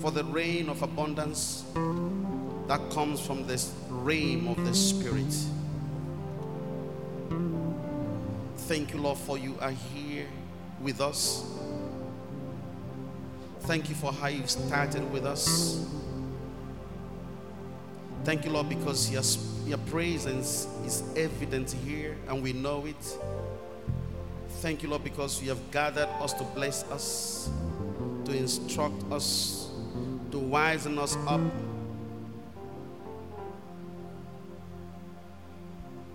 for the rain of abundance that comes from this realm of the Spirit. Thank you, Lord, for you are here with us. Thank you for how you've started with us. Thank you, Lord, because your, your presence is evident here and we know it. Thank you, Lord, because you have gathered us to bless us, to instruct us, to wisen us up.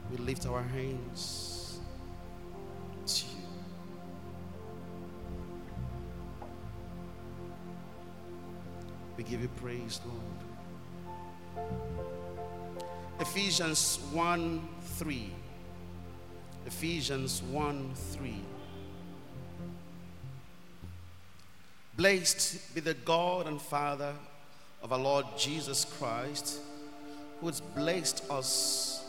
We lift our hands to you. We give you praise, Lord. Ephesians 1 3. Ephesians 1 3. Blessed be the God and Father of our Lord Jesus Christ, who has blessed us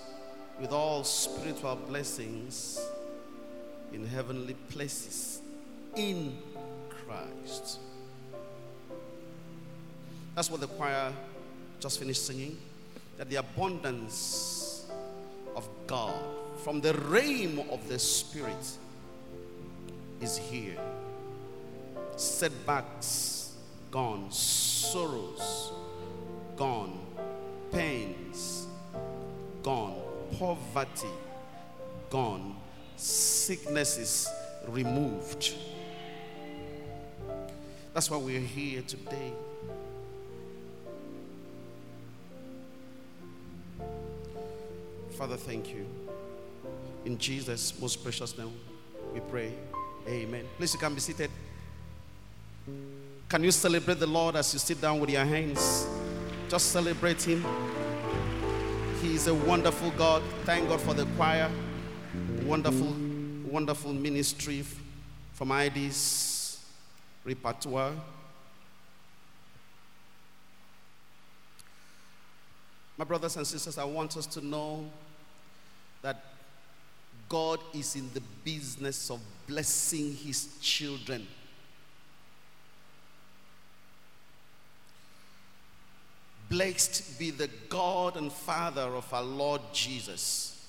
with all spiritual blessings in heavenly places in Christ. That's what the choir just finished singing. That the abundance of God from the realm of the Spirit is here. Setbacks gone, sorrows gone, pains gone, poverty gone, sicknesses removed. That's why we're here today. Father, thank you. In Jesus' most precious name, we pray. Amen. Please, you can be seated. Can you celebrate the Lord as you sit down with your hands? Just celebrate Him. He is a wonderful God. Thank God for the choir. Wonderful, wonderful ministry from ID's repertoire. My brothers and sisters, I want us to know that God is in the business of blessing his children. Blessed be the God and Father of our Lord Jesus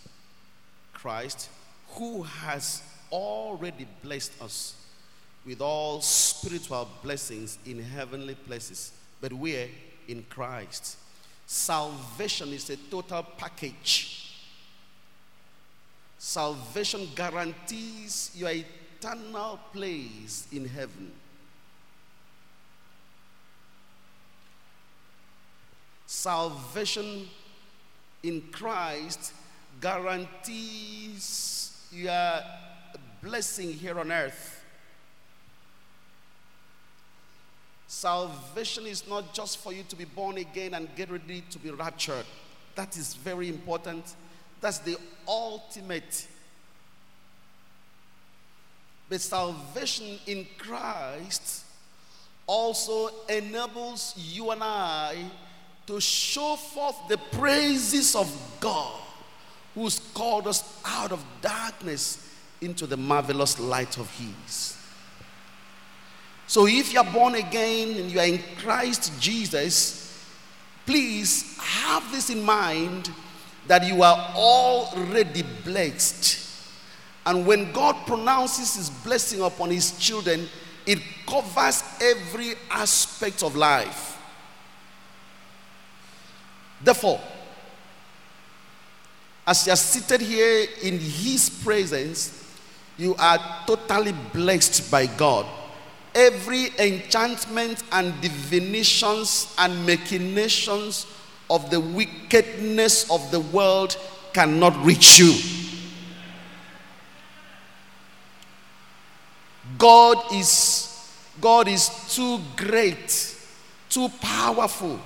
Christ, who has already blessed us with all spiritual blessings in heavenly places. But we're in Christ. Salvation is a total package. Salvation guarantees your eternal place in heaven. Salvation in Christ guarantees your blessing here on earth. Salvation is not just for you to be born again and get ready to be raptured. That is very important. That's the ultimate. But salvation in Christ also enables you and I to show forth the praises of God who's called us out of darkness into the marvelous light of His. So if you're born again and you are in Christ Jesus, please have this in mind that you are already blessed. And when God pronounces his blessing upon his children, it covers every aspect of life. Therefore, as you are seated here in his presence, you are totally blessed by God every enchantment and divinations and machinations of the wickedness of the world cannot reach you. God is God is too great, too powerful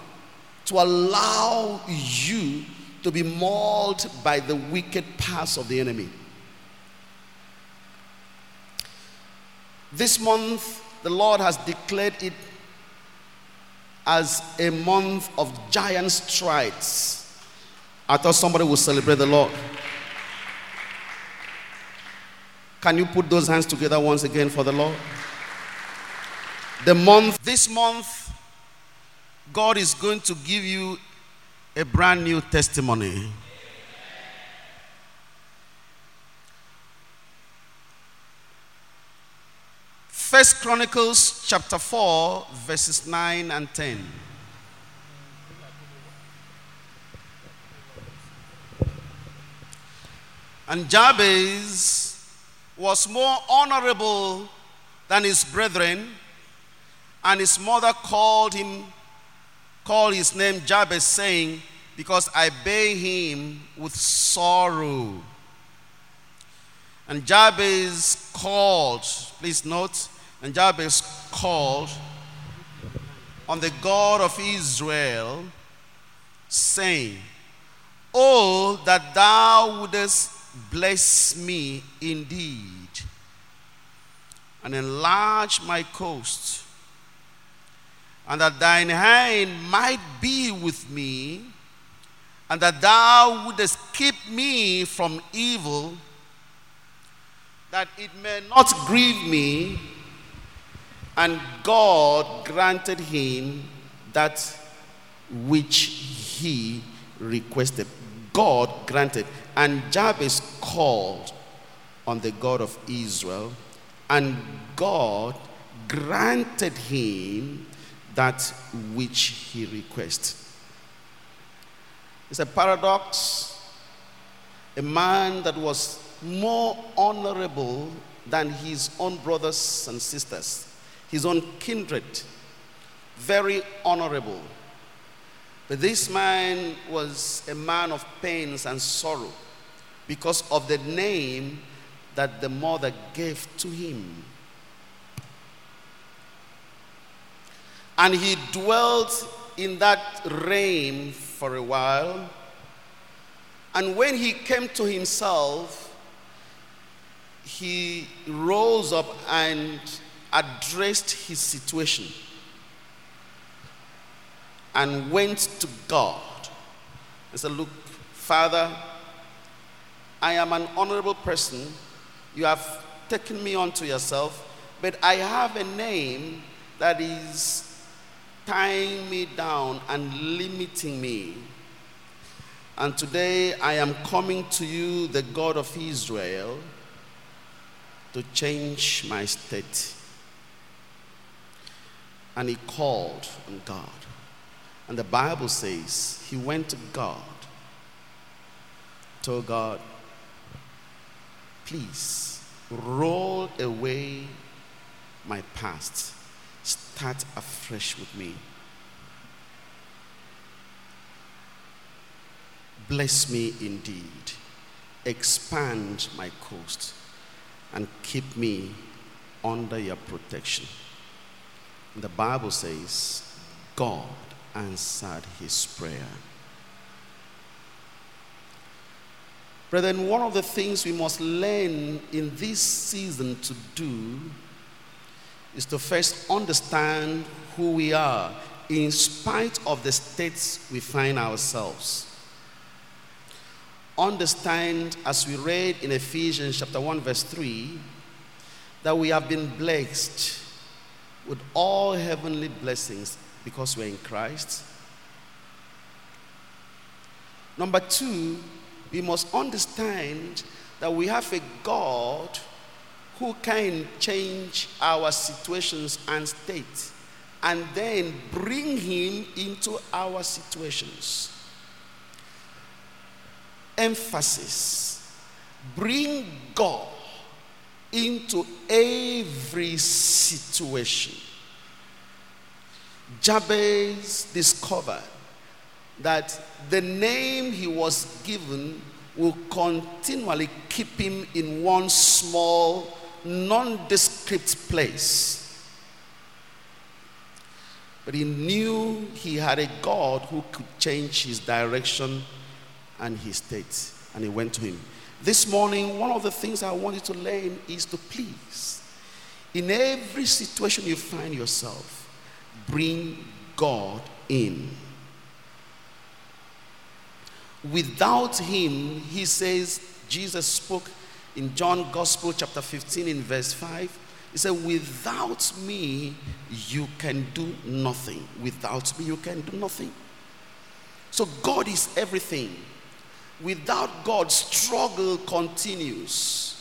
to allow you to be mauled by the wicked paths of the enemy. This month the Lord has declared it as a month of giant strides. I thought somebody would celebrate the Lord. Can you put those hands together once again for the Lord? The month, this month God is going to give you a brand new testimony. First Chronicles chapter 4, verses 9 and 10. And Jabez was more honorable than his brethren, and his mother called him, called his name Jabez, saying, Because I bear him with sorrow. And Jabez called, please note, and Jabez called on the God of Israel, saying, Oh, that thou wouldest bless me indeed and enlarge my coast, and that thine hand might be with me, and that thou wouldest keep me from evil, that it may not grieve me and God granted him that which he requested. God granted. And Jabez called on the God of Israel, and God granted him that which he requests. It's a paradox. A man that was more honorable than his own brothers and sisters his own kindred, very honorable. But this man was a man of pains and sorrow because of the name that the mother gave to him. And he dwelt in that realm for a while. And when he came to himself, he rose up and addressed his situation and went to God and said, Look, Father, I am an honorable person. You have taken me unto yourself, but I have a name that is tying me down and limiting me. And today I am coming to you, the God of Israel, to change my state. And he called on God. And the Bible says he went to God, told God, please roll away my past, start afresh with me. Bless me indeed, expand my coast, and keep me under your protection. The Bible says God answered his prayer. Brethren, one of the things we must learn in this season to do is to first understand who we are in spite of the states we find ourselves. Understand, as we read in Ephesians chapter 1, verse 3, that we have been blessed with all heavenly blessings because we're in Christ. Number two, we must understand that we have a God who can change our situations and state and then bring him into our situations. Emphasis bring God into every situation. Jabez discovered that the name he was given will continually keep him in one small, nondescript place. But he knew he had a God who could change his direction and his state, and he went to him. This morning, one of the things I want you to learn is to please, in every situation you find yourself, bring God in. Without him, he says, Jesus spoke in John Gospel chapter 15 in verse 5, He said, Without me, you can do nothing. Without me, you can do nothing. So God is everything. Without God, struggle continues.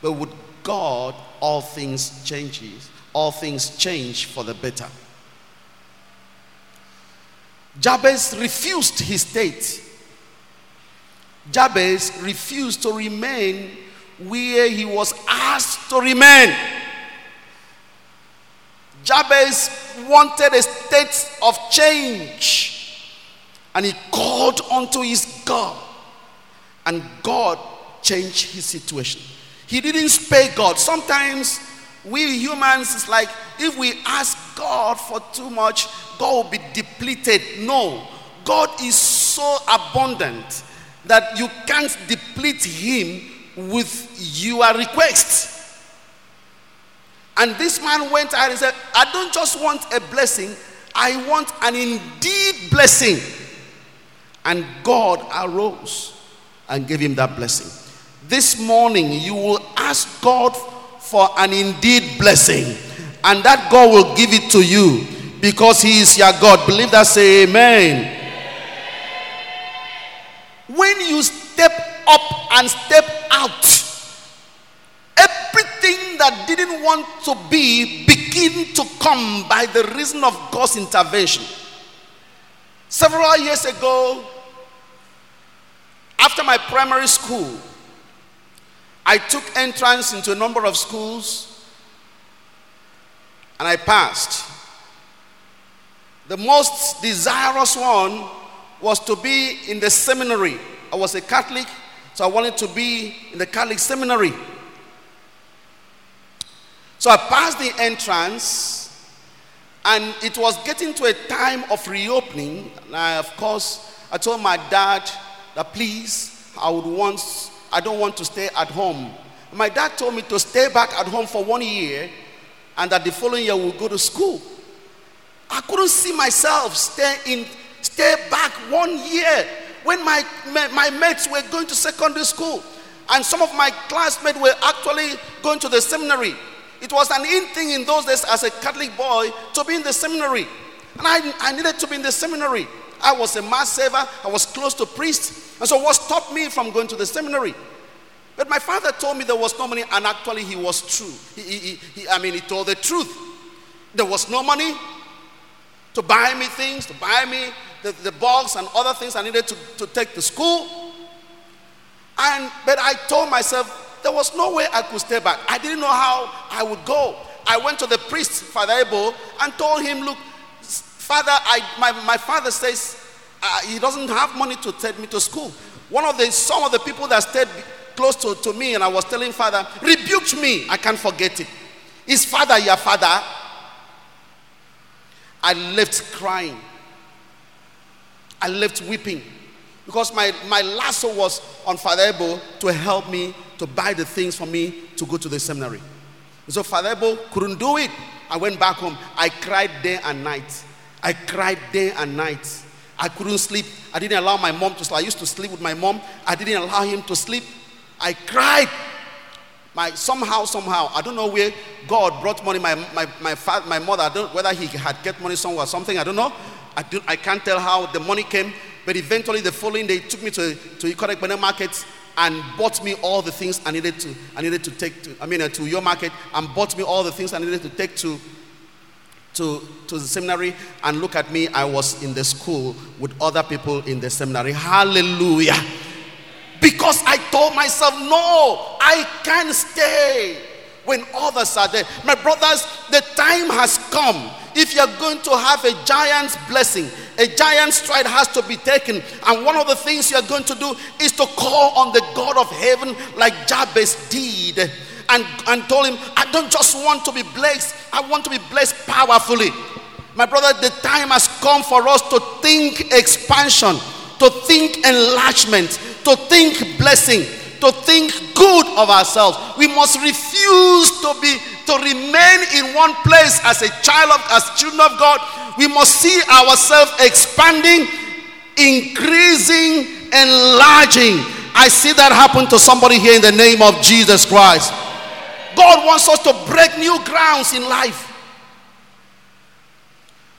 But with God, all things changes. All things change for the better. Jabez refused his state. Jabez refused to remain where he was asked to remain. Jabez wanted a state of change and he called unto his God, and God changed his situation. He didn't spare God. Sometimes we humans, it's like if we ask God for too much, God will be depleted. No, God is so abundant that you can't deplete Him with your request. And this man went out and said, I don't just want a blessing, I want an indeed blessing. And God arose and gave him that blessing. This morning, you will ask God for an indeed blessing, and that God will give it to you because He is your God. Believe that, say amen. When you step up and step out, everything that didn't want to be begin to come by the reason of God's intervention. Several years ago, after my primary school, I took entrance into a number of schools and I passed. The most desirous one was to be in the seminary. I was a Catholic, so I wanted to be in the Catholic seminary. So I passed the entrance, and it was getting to a time of reopening. And I, of course, I told my dad that please, I would want, I don't want to stay at home. My dad told me to stay back at home for one year, and that the following year we'll go to school. I couldn't see myself stay in, stay back one year when my, my, mates were going to secondary school and some of my classmates were actually going to the seminary. It was an in thing in those days as a Catholic boy to be in the seminary. And I, I needed to be in the seminary. I was a mass saver, I was close to priests. And so, what stopped me from going to the seminary? But my father told me there was no money, and actually, he was true. He, he, he, I mean, he told the truth. There was no money, to buy me things, to buy me the, the box and other things I needed to, to take to school. And but I told myself there was no way I could stay back. I didn't know how I would go. I went to the priest, Father Abel, and told him, Look, Father, I, my, my father says uh, he doesn't have money to take me to school. One of the some of the people that stayed close to, to me, and I was telling Father, rebuked me. I can't forget it. Is Father your father? I left crying. I left weeping because my, my lasso was on Father Ebo to help me to buy the things for me to go to the seminary. And so Father Ebo couldn't do it. I went back home. I cried day and night. I cried day and night. I couldn't sleep. I didn't allow my mom to sleep. I used to sleep with my mom. I didn't allow him to sleep. I cried. My, somehow, somehow, I don't know where God brought money. My, my, my, father, my mother, I don't whether he had get money somewhere or something, I don't know. I, do, I can't tell how the money came, but eventually the following day, took me to, to Banana Market and bought me all the things I needed to, I needed to take to, I mean, uh, to your market and bought me all the things I needed to take to, to, to the seminary. And look at me, I was in the school with other people in the seminary. Hallelujah. Because I told myself, no, I can't stay when others are there. My brothers, the time has come. If you're going to have a giant's blessing, a giant stride has to be taken. And one of the things you're going to do is to call on the God of heaven, like Jabez did, and, and told him, I don't just want to be blessed, I want to be blessed powerfully. My brother, the time has come for us to think expansion, to think enlargement, to think blessing, to think good of ourselves. We must refuse to be to remain in one place as a child of as children of God. We must see ourselves expanding, increasing, enlarging. I see that happen to somebody here in the name of Jesus Christ. God wants us to break new grounds in life.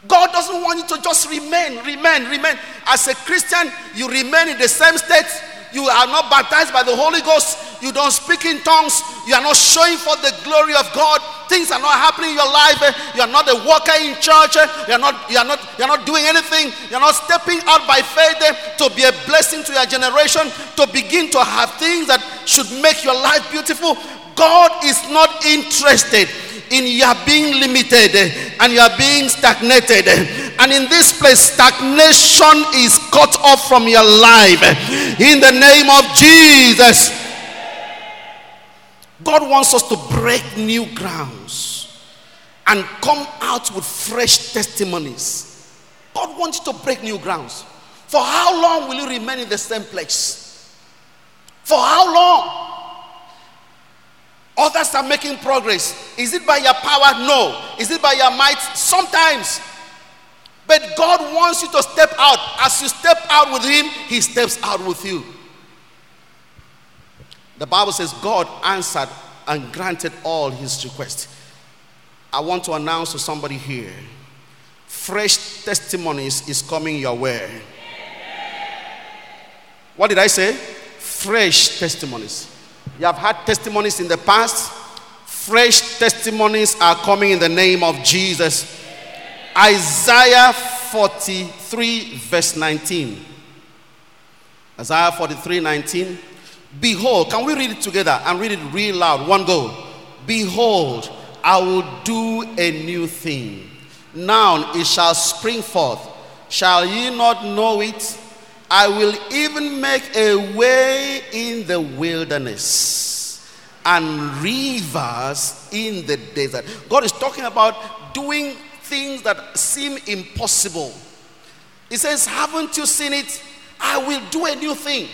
God doesn't want you to just remain, remain, remain. As a Christian, you remain in the same state. You are not baptized by the Holy Ghost. You don't speak in tongues. You are not showing for the glory of God. Things are not happening in your life. Eh? You are not a worker in church. Eh? You are not, you are not, you are not doing anything. You are not stepping out by faith eh? to be a blessing to your generation, to begin to have things that should make your life beautiful. God is not interested in your being limited and you are being stagnated. And in this place, stagnation is cut off from your life. In the name of Jesus. God wants us to break new grounds and come out with fresh testimonies. God wants you to break new grounds. For how long will you remain in the same place? For how long? Others are making progress. Is it by your power? No. Is it by your might? Sometimes. But God wants you to step out. As you step out with Him, He steps out with you. The Bible says God answered and granted all His requests. I want to announce to somebody here fresh testimonies is coming your way. What did I say? Fresh testimonies. You have had testimonies in the past. Fresh testimonies are coming in the name of Jesus. Isaiah 43, verse 19. Isaiah 43, 19. Behold, can we read it together and read it real loud? One go. Behold, I will do a new thing. Now it shall spring forth. Shall ye not know it? I will even make a way in the wilderness and rivers in the desert. God is talking about doing things that seem impossible. He says, Haven't you seen it? I will do a new thing.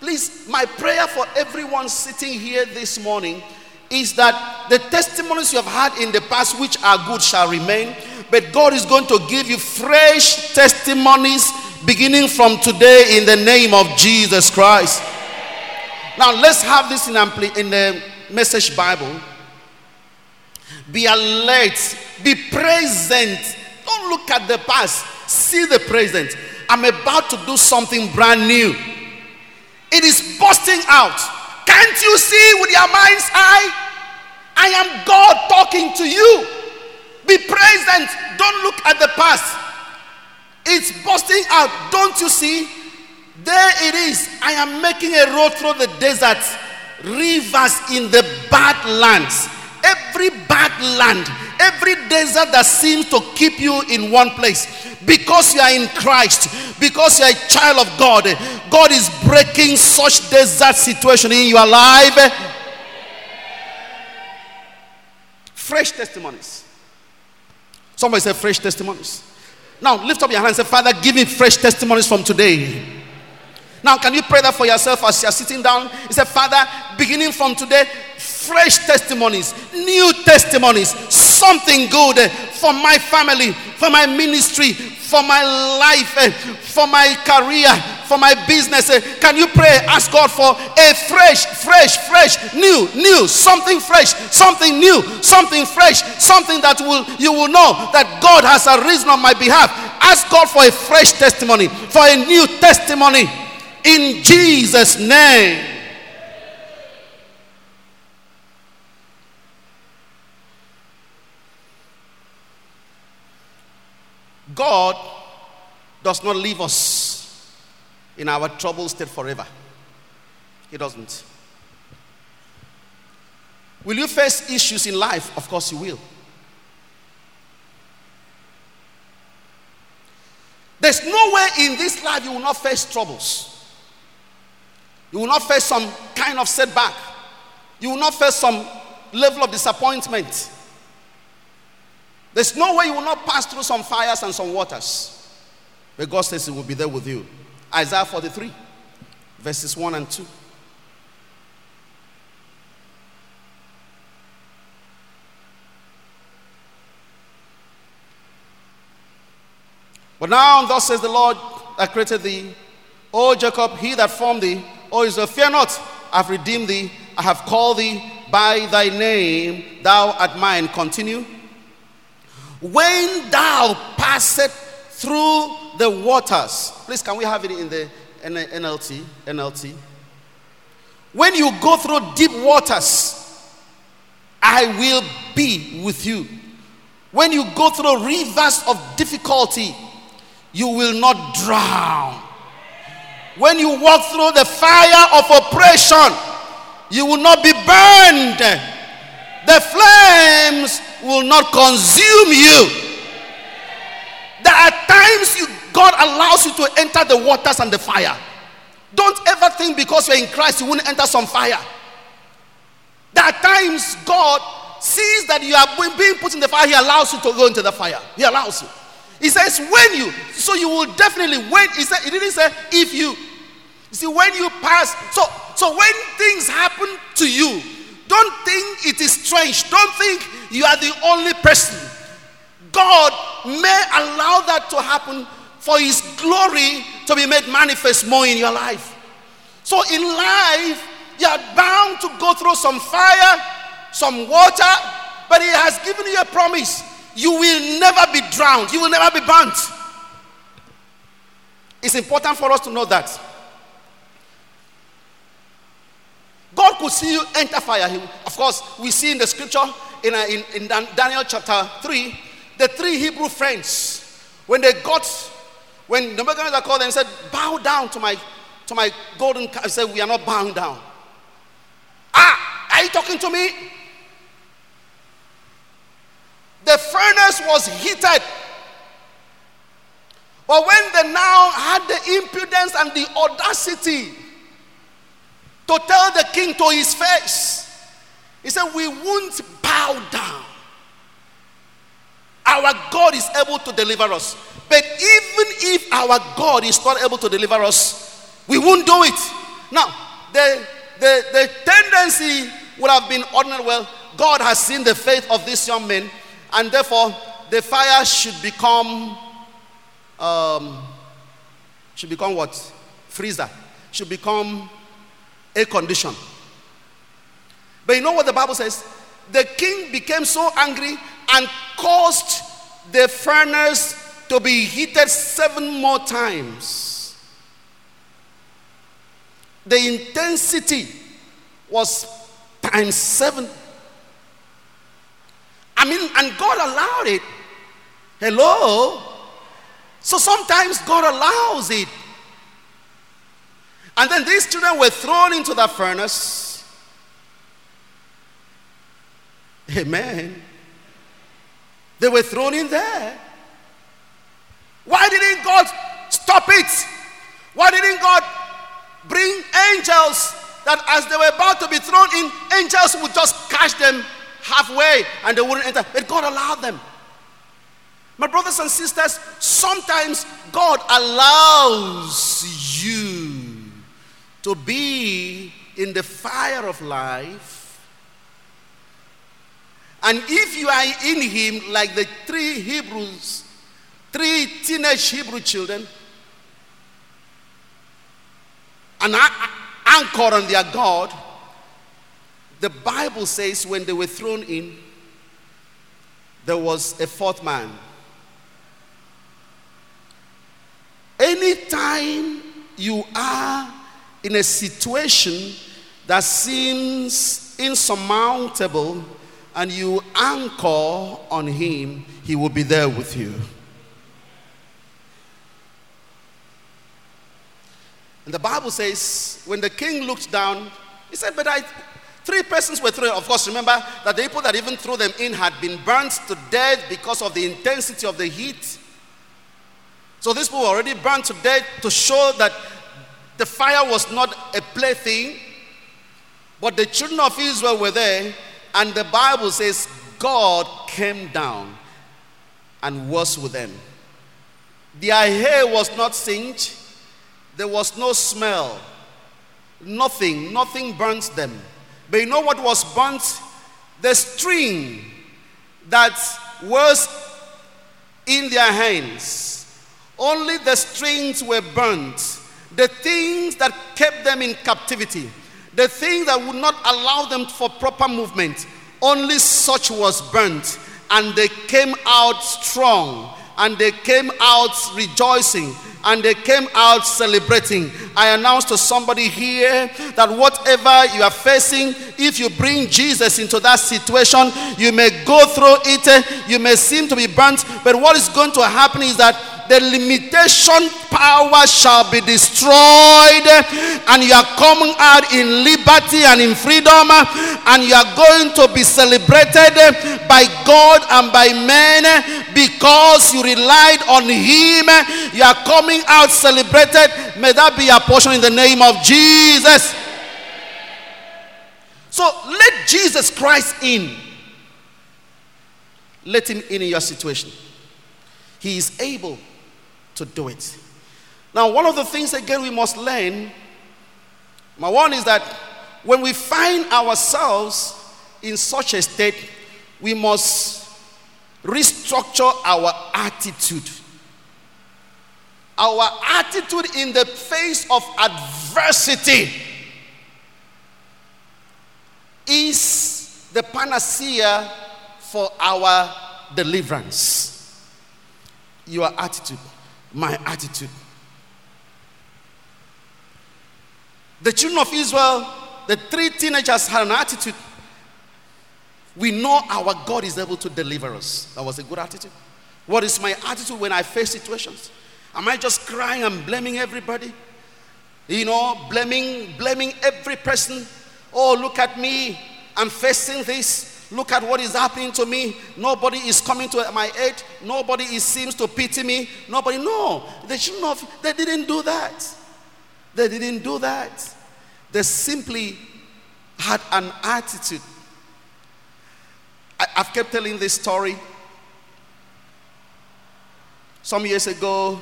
Please, my prayer for everyone sitting here this morning is that the testimonies you have had in the past, which are good, shall remain. But God is going to give you fresh testimonies beginning from today in the name of Jesus Christ. Now let's have this in, in the message Bible. Be alert, be present. Don't look at the past, see the present. I'm about to do something brand new. It is busting out. Can't you see with your mind's eye? I am God talking to you. Be present. Don't look at the past. It's busting out. Don't you see? There it is. I am making a road through the desert, rivers in the bad lands. Every bad land, every desert that seems to keep you in one place. Because you are in Christ, because you are a child of God, God is breaking such desert situation in your life. Fresh testimonies. Somebody said fresh testimonies. Now lift up your hand and say, Father, give me fresh testimonies from today. Now, can you pray that for yourself as you're sitting down? He said, Father, beginning from today, fresh testimonies, new testimonies, something good for my family, for my ministry, for my life, eh, for my career, for my business. Eh. Can you pray? Ask God for a fresh, fresh, fresh, new, new, something fresh, something new, something fresh, something that will you will know that God has arisen on my behalf. Ask God for a fresh testimony, for a new testimony in Jesus' name. God does not leave us in our troubled state forever. He doesn't. Will you face issues in life? Of course, you will. There's no way in this life you will not face troubles. You will not face some kind of setback. You will not face some level of disappointment. There's no way you will not pass through some fires and some waters. But God says He will be there with you. Isaiah 43, verses 1 and 2. But now, thus says the Lord that created thee, O Jacob, he that formed thee, Oh, o Israel, fear not, I have redeemed thee, I have called thee by thy name, thou art mine. Continue. When thou passest through the waters, please, can we have it in the NLT? NLT. When you go through deep waters, I will be with you. When you go through rivers of difficulty, you will not drown. When you walk through the fire of oppression, you will not be burned. The flames will not consume you. There are times you, God allows you to enter the waters and the fire. Don't ever think because you're in Christ you won't enter some fire. There are times God sees that you are being put in the fire, He allows you to go into the fire. He allows you. He says, when you, so you will definitely, when, he said, he didn't say, if you. You see, when you pass, so, so when things happen to you, don't think it is strange. Don't think you are the only person. God may allow that to happen for His glory to be made manifest more in your life. So in life, you are bound to go through some fire, some water, but He has given you a promise. You will never be drowned, you will never be burnt. It's important for us to know that. God could see you enter fire. Of course, we see in the scripture in, uh, in, in Daniel chapter 3, the three Hebrew friends, when they got, when Nebuchadnezzar called them and said, Bow down to my to my golden calf. He said, We are not bowing down. Ah, are you talking to me? The furnace was heated. But when they now had the impudence and the audacity to tell the king to his face, he said, We won't bow down. Our God is able to deliver us. But even if our God is not able to deliver us, we won't do it. Now, the, the, the tendency would have been ordinary. Well, God has seen the faith of these young men, and therefore the fire should become um, should become what? Freezer. Should become a condition. But you know what the Bible says? The king became so angry and caused the furnace to be heated seven more times. The intensity was times seven. I mean, and God allowed it. Hello? So sometimes God allows it. And then these children were thrown into the furnace. Amen. They were thrown in there. Why didn't God stop it? Why didn't God bring angels that as they were about to be thrown in, angels would just catch them halfway and they wouldn't enter? But God allowed them. My brothers and sisters, sometimes God allows you to be in the fire of life. And if you are in Him, like the three Hebrews, three teenage Hebrew children, and anchored on their God, the Bible says when they were thrown in, there was a fourth man. Anytime you are in a situation that seems insurmountable and you anchor on Him, He will be there with you. And the Bible says, when the king looked down, he said, But I, three persons were thrown. Of course, remember that the people that even threw them in had been burnt to death because of the intensity of the heat. So these people were already burnt to death to show that the fire was not a plaything, but the children of Israel were there, and the Bible says God came down and was with them. Their hair was not singed, there was no smell, nothing, nothing burnt them. But you know what was burnt? The string that was in their hands. Only the strings were burnt the things that kept them in captivity, The things that would not allow them for proper movement, only such was burnt, and they came out strong, and they came out rejoicing, and they came out celebrating. I announce to somebody here that whatever you are facing, if you bring Jesus into that situation, you may go through it, you may seem to be burnt, but what is going to happen is the limitation power shall be destroyed, and you are coming out in liberty and in freedom, and you are going to be celebrated by God and by men because you relied on Him. You are coming out celebrated. May that be your portion in the name of Jesus. So let Jesus Christ in. Let Him in in your situation. He is able to do it. Now, one of the things again we must learn, my one is that when we find ourselves in such a state, we must restructure our attitude. Our attitude in the face of adversity is the panacea for our deliverance. Your attitude my attitude. The children of Israel, the three teenagers had an attitude. We know our God is able to deliver us. That was a good attitude. What is my attitude when I face situations? Am I just crying and blaming everybody? You know, blaming blaming every person. Oh, look at me. I'm facing this. Look at what is happening to me. Nobody is coming to my aid. Nobody is, seems to pity me. Nobody, no. They should not, they didn't do that. They didn't do that. They simply had an attitude. I, I've kept telling this story. Some years ago,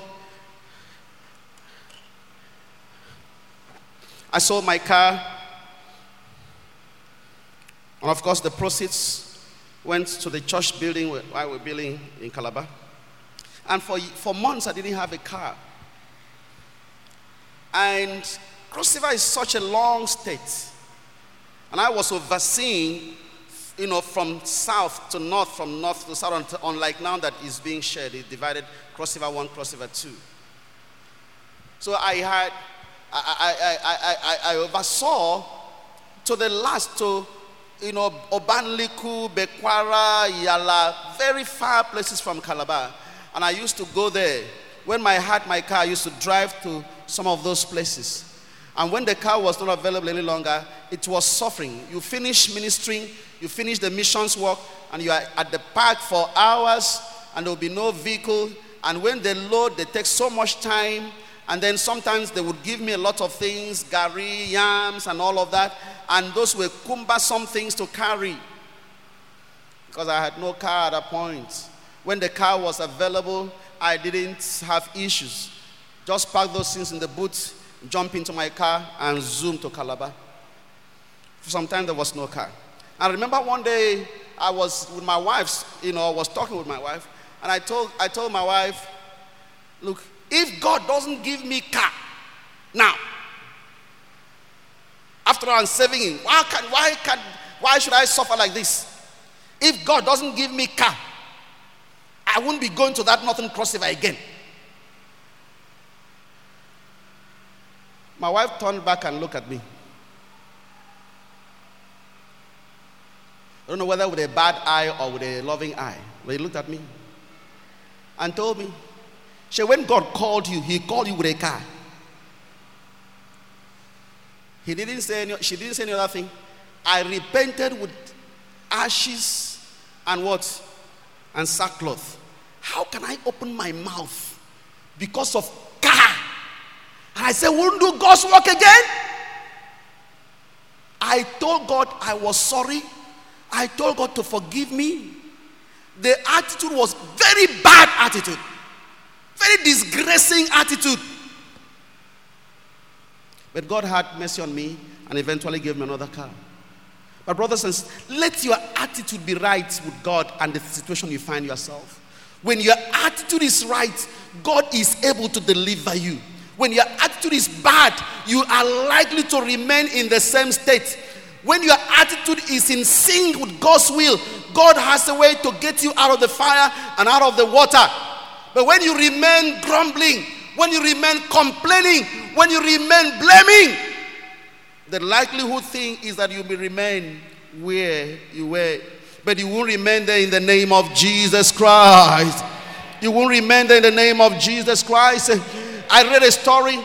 I sold my car and of course, the proceeds went to the church building we were building in Calabar. And for, for months, I didn't have a car. And Cross River is such a long state. And I was overseeing, you know, from south to north, from north to south, unlike now that is being shared. It divided Cross River 1, Cross River 2. So I had, I, I, I, I, I oversaw to the last, to you know, Obanliku, Bekwarra, Yala, very far places from Calabar. And I used to go there. When I had my car, I used to drive to some of those places. And when the car was not available any longer, it was suffering. You finish ministering, you finish the missions work, and you are at the park for hours, and there will be no vehicle. And when they load, they take so much time. And then sometimes they would give me a lot of things, gari, yams, and all of that and those were cumbersome things to carry because I had no car at that point. When the car was available, I didn't have issues. Just pack those things in the boot, jump into my car, and zoom to Calabar. For some time, there was no car. I remember one day I was with my wife, you know, I was talking with my wife, and I told, I told my wife, look, if God doesn't give me car now, after all, I'm saving him. Why can why can why should I suffer like this? If God doesn't give me car, I won't be going to that northern cross crossover again. My wife turned back and looked at me. I don't know whether with a bad eye or with a loving eye. But he looked at me and told me, She, when God called you, He called you with a car. He didn't say any, she didn't say any other thing. I repented with ashes and what? And sackcloth. How can I open my mouth because of car? And I said, won't do God's work again? I told God I was sorry. I told God to forgive me. The attitude was very bad attitude. Very disgracing attitude. But God had mercy on me and eventually gave me another car. But, brothers and sisters, let your attitude be right with God and the situation you find yourself. When your attitude is right, God is able to deliver you. When your attitude is bad, you are likely to remain in the same state. When your attitude is in sync with God's will, God has a way to get you out of the fire and out of the water. But when you remain grumbling, when you remain complaining, when you remain blaming, the likelihood thing is that you will remain where you were. But you won't remain there in the name of Jesus Christ. You won't remain there in the name of Jesus Christ. I read a story.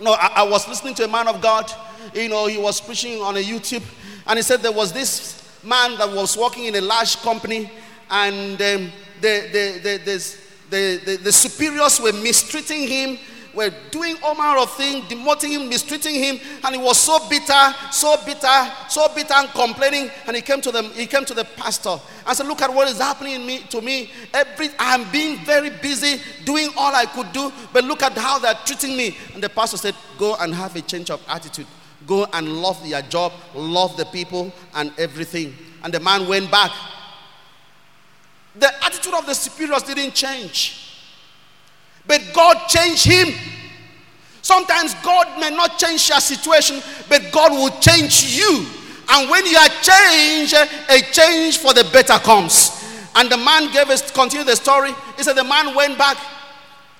No, I, I was listening to a man of God. You know, he was preaching on a YouTube, and he said there was this man that was working in a large company, and um, the, the, the, the, the, the, the superiors were mistreating him were doing all manner of things, demoting him, mistreating him, and he was so bitter, so bitter, so bitter and complaining. And he came to them, he came to the pastor and said, Look at what is happening me, to me. Every I'm being very busy doing all I could do, but look at how they're treating me. And the pastor said, Go and have a change of attitude. Go and love your job, love the people and everything. And the man went back. The attitude of the superiors didn't change. But God changed him. Sometimes God may not change your situation, but God will change you. And when you are changed, a change for the better comes. And the man gave us, continue the story. He said, The man went back,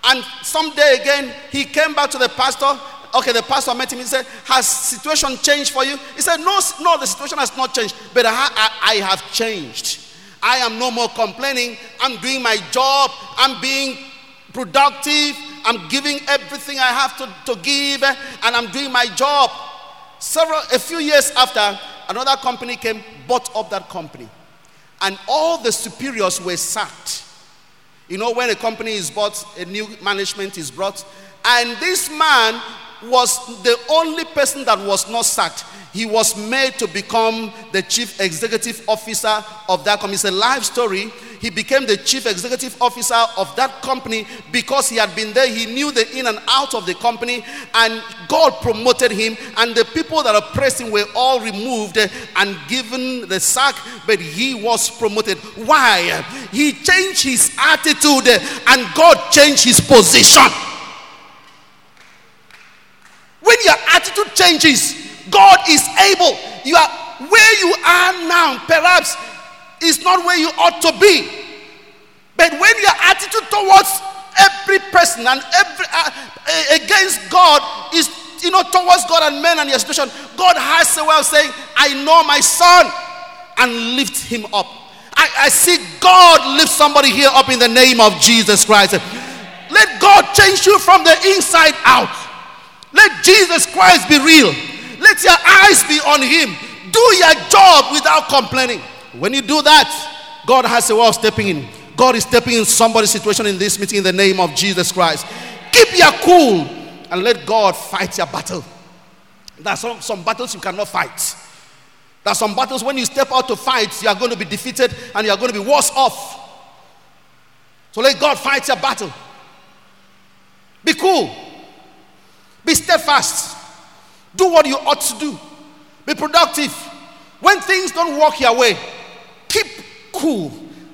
and someday again, he came back to the pastor. Okay, the pastor met him. He said, Has situation changed for you? He said, No, no, the situation has not changed, but I, I, I have changed. I am no more complaining. I'm doing my job. I'm being productive. I'm giving everything I have to, to give, and I'm doing my job. Several, a few years after, another company came, bought up that company, and all the superiors were sacked. You know, when a company is bought, a new management is brought, and this man was the only person that was not sacked. He was made to become the chief executive officer of that company. It's a life story he became the chief executive officer of that company because he had been there. He knew the in and out of the company, and God promoted him. And the people that oppressed him were all removed and given the sack, but he was promoted. Why? He changed his attitude, and God changed his position. When your attitude changes, God is able. You are where you are now, perhaps is not where you ought to be. But when your attitude towards every person and every uh, against God is you know towards God and men and your situation, God has a way of saying, "I know my son," and lift him up. I, I see God lift somebody here up in the name of Jesus Christ. Let God change you from the inside out. Let Jesus Christ be real. Let your eyes be on Him. Do your job without complaining. When you do that, God has a way of stepping in. God is stepping in somebody's situation in this meeting in the name of Jesus Christ. Keep your cool and let God fight your battle. There are some, some battles you cannot fight. There are some battles when you step out to fight, you are going to be defeated and you are going to be worse off. So let God fight your battle. Be cool. Be steadfast. Do what you ought to do. Be productive. When things don't work your way, keep cool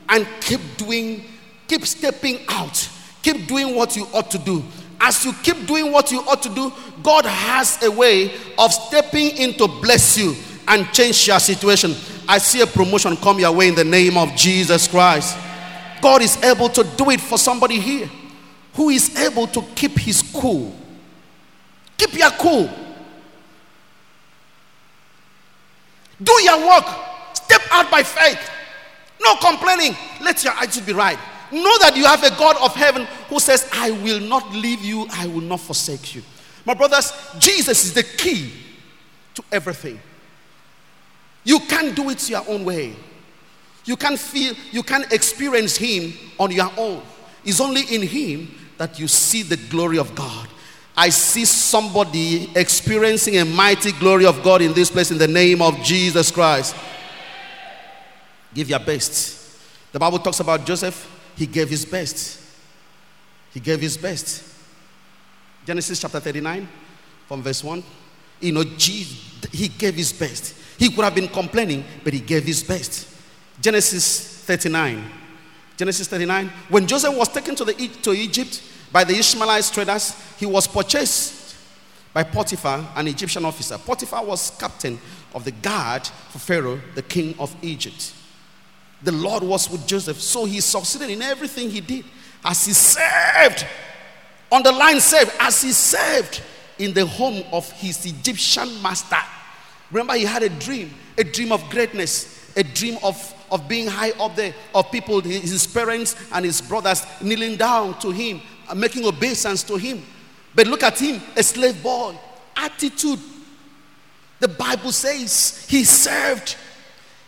and keep doing, keep stepping out, keep doing what you ought to do. As you keep doing what you ought to do, God has a way of stepping in to bless you and change your situation. I see a promotion come your way in the name of Jesus Christ. God is able to do it for somebody here who is able to keep his cool. Keep your cool. Do your work. Step out by faith. No complaining. Let your attitude be right. Know that you have a God of heaven who says, I will not leave you, I will not forsake you. My brothers, Jesus is the key to everything. You can't do it your own way. You can't feel, you can't experience Him on your own. It's only in Him that you see the glory of God. I see somebody experiencing a mighty glory of God in this place in the name of Jesus Christ. Give your best. The Bible talks about Joseph, he gave his best. He gave his best. Genesis chapter 39, from verse 1. You know, Jesus, he gave his best. He could have been complaining, but he gave his best. Genesis 39, Genesis 39. When Joseph was taken to, the, to Egypt by the Ishmaelite traders, he was purchased by Potiphar, an Egyptian officer. Potiphar was captain of the guard for Pharaoh, the king of Egypt. The Lord was with Joseph, so he succeeded in everything he did as he served. On the line, served as he served in the home of his Egyptian master. Remember, he had a dream, a dream of greatness, a dream of, of being high up there, of people, his parents and his brothers kneeling down to him, making obeisance to him. But look at him, a slave boy. Attitude. The Bible says he served.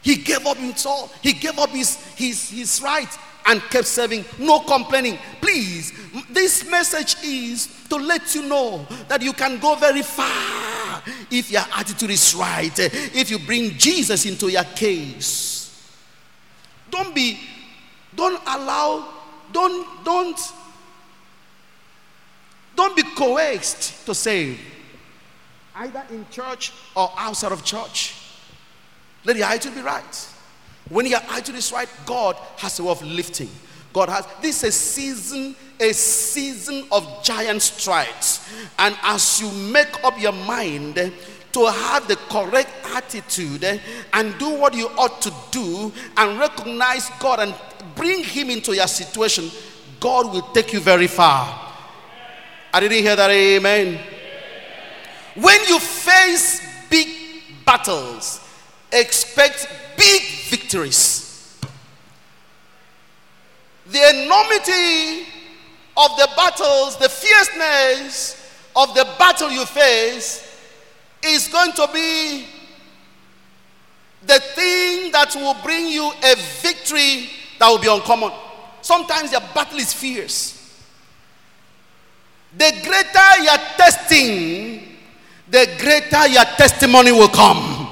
He gave up himself. He gave up his, his, his right and kept serving, no complaining. Please, this message is to let you know that you can go very far if your attitude is right, if you bring Jesus into your case. Don't be, don't allow, don't, don't, don't be coerced to save, either in church or outside of church. Let your attitude be right. When your attitude is right, God has a way of lifting. God has this is a season, a season of giant strides. And as you make up your mind to have the correct attitude and do what you ought to do and recognize God and bring Him into your situation, God will take you very far. I didn't hear that, amen. When you face big battles, expect big victories. The enormity of the battles, the fierceness of the battle you face is going to be the thing that will bring you a victory that will be uncommon. Sometimes your battle is fierce. The greater your testing, the greater your testimony will come.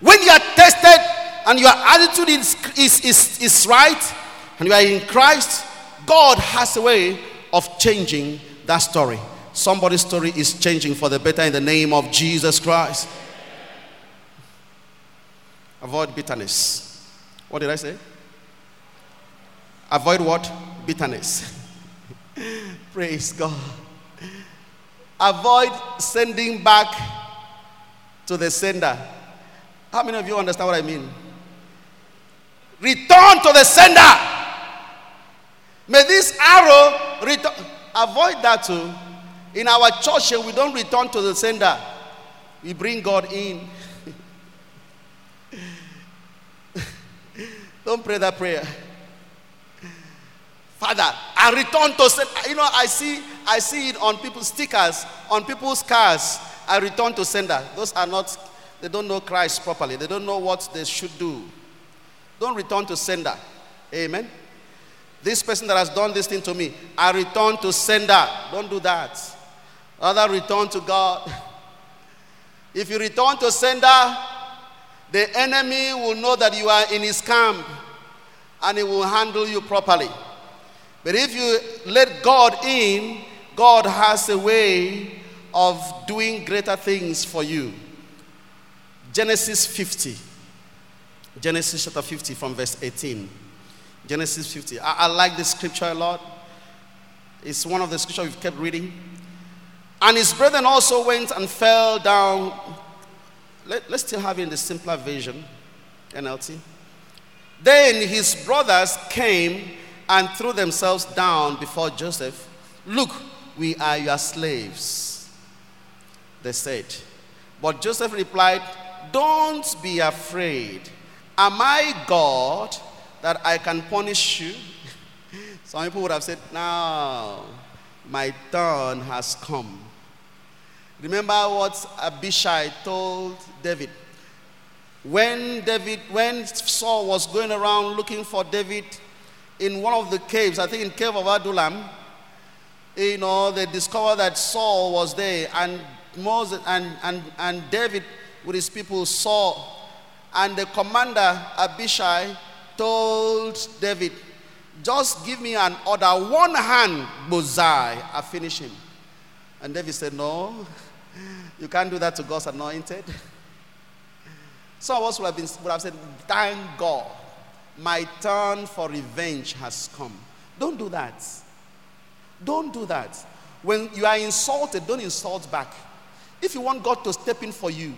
When you are tested and your attitude is, is, is, is right and you are in Christ, God has a way of changing that story. Somebody's story is changing for the better in the name of Jesus Christ. Avoid bitterness. What did I say? Avoid what? Bitterness. Praise God. Avoid sending back to the sender. How many of you understand what I mean? Return to the sender. May this arrow return. Avoid that too. In our church, we don't return to the sender, we bring God in. don't pray that prayer. Father, I return to sender. You know, I see, I see it on people's stickers, on people's cars. I return to sender. Those are not, they don't know Christ properly. They don't know what they should do. Don't return to sender. Amen. This person that has done this thing to me, I return to sender. Don't do that. Rather, return to God. If you return to sender, the enemy will know that you are in his camp and he will handle you properly. But if you let God in, God has a way of doing greater things for you. Genesis 50. Genesis chapter 50 from verse 18. Genesis 50. I, I like this scripture a lot. It's one of the scriptures we've kept reading. And his brethren also went and fell down. Let, us still have it in the simpler version, NLT. Then his brothers came and threw themselves down before Joseph. Look, we are your slaves, they said. But Joseph replied, Don't be afraid. Am I God that I can punish you? Some people would have said, Now, my turn has come. Remember what Abishai told David. When David, when Saul was going around looking for David in one of the caves, I think in cave of Adullam, you know, they discovered that Saul was there and Moses and, and, and David with his people saw. And the commander, Abishai, told David, just give me an order, one hand, Bozai, I finish him. And David said, No, you can't do that to God's anointed. Some of us would have, been, would have said, Thank God My turn for revenge has come. Don't do that. Don't do that. When you are insulted, don't insult back. If you want God to step in for you,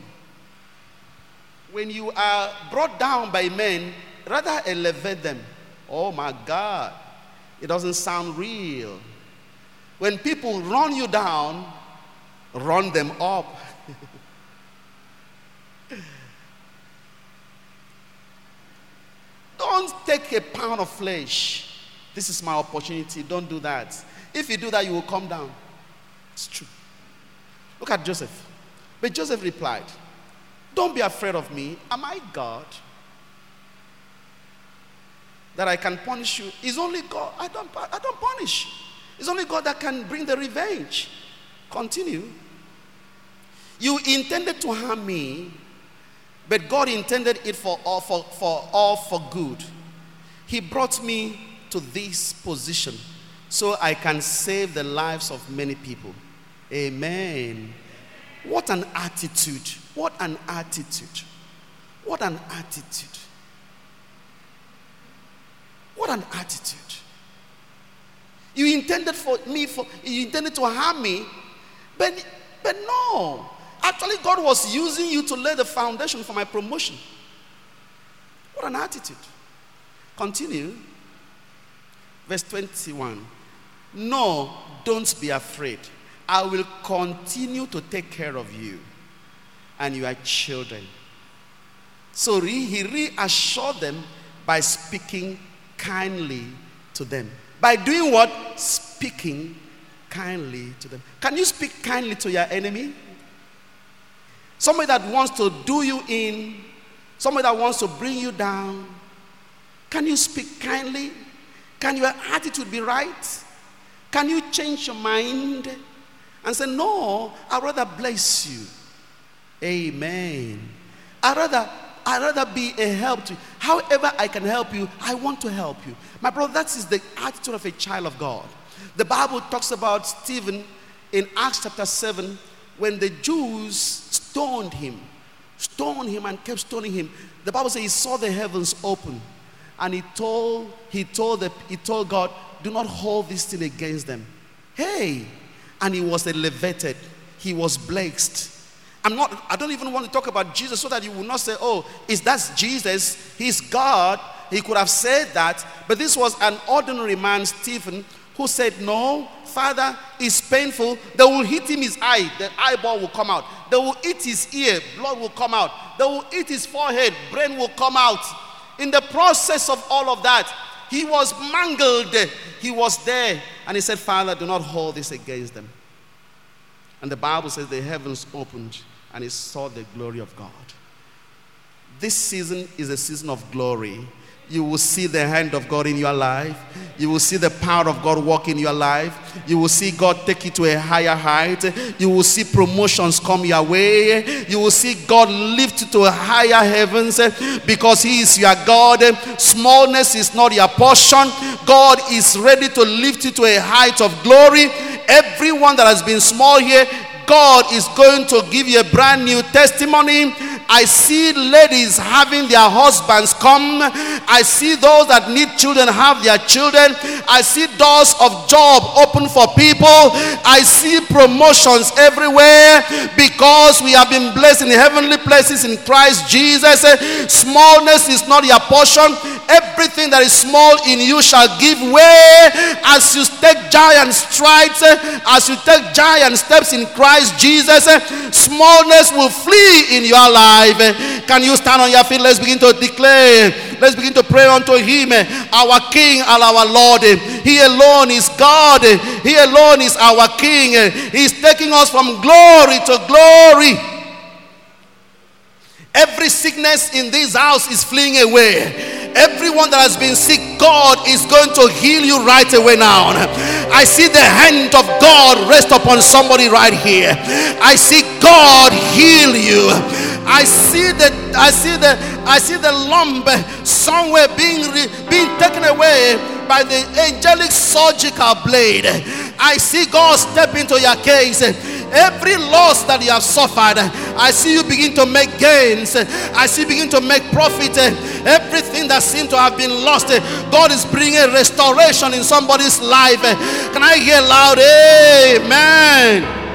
when you are brought down by men, rather elevate them. Oh my God, it doesn't sound real. When people run you down, run them up. Don't take a pound of flesh. This is my opportunity. Don't do that. If you do that, you will come down. It's true. Look at Joseph. But Joseph replied, Don't be afraid of me. Am I God? That I can punish you. It's only God. I don't, I don't punish. It's only God that can bring the revenge. Continue. You intended to harm me, but God intended it for all for, for all for good. He brought me to this position so I can save the lives of many people. Amen. What an attitude. What an attitude. What an attitude. What an attitude. You intended for me for you intended to harm me, but but no. Actually, God was using you to lay the foundation for my promotion. What an attitude. Continue. Verse 21. No, don't be afraid. I will continue to take care of you and your children. So he reassured them by speaking kindly to them. By doing what? Speaking kindly to them. Can you speak kindly to your enemy? Somebody that wants to do you in, somebody that wants to bring you down. Can you speak kindly? Can your attitude be right? Can you change your mind and say, No, I'd rather bless you? Amen. I'd rather, I'd rather be a help to you. However, I can help you, I want to help you. My brother, that is the attitude of a child of God. The Bible talks about Stephen in Acts chapter 7 when the Jews stoned him, stoned him and kept stoning him. The Bible says he saw the heavens open and he told, he told, the, he told God, do not hold this thing against them. Hey, and he was elevated. He was blessed. I'm not, I don't even want to talk about Jesus so that you will not say, oh, is that Jesus? He's God. He could have said that, but this was an ordinary man, Stephen, who said, No, Father, is painful. They will hit him his eye, the eyeball will come out. They will eat his ear, blood will come out. They will eat his forehead, brain will come out. In the process of all of that, he was mangled. He was there. And he said, Father, do not hold this against them. And the Bible says the heavens opened and he saw the glory of God. This season is a season of glory. You will see the hand of God in your life. You will see the power of God work in your life. You will see God take you to a higher height. You will see promotions come your way. You will see God lift you to higher heavens eh, because He is your God. Smallness is not your portion. God is ready to lift you to a height of glory. Everyone that has been small here, God is going to give you a brand new testimony I see ladies having their husbands come. I see those that need children have their children. I see doors of job open for people. I see promotions everywhere because we have been blessed in heavenly places in Christ Jesus. Smallness is not your portion. Everything that is small in you shall give way as you take giant strides, as you take giant steps in Christ Jesus. Smallness will flee in your life. Can you stand on your feet? Let's begin to declare. Let's begin to pray unto Him, our King and our Lord. He alone is God. He alone is our King. He's taking us from glory to glory. Every sickness in this house is fleeing away. Everyone that has been sick, God is going to heal you right away now. I see the hand of God rest upon somebody right here. I see God heal you. I see the I see the I see the lump somewhere being being taken away by the angelic surgical blade. I see God step into your case. Every loss that you have suffered, I see you begin to make gains. I see you begin to make profit. Everything that seemed to have been lost, God is bringing restoration in somebody's life. Can I hear loud? Amen.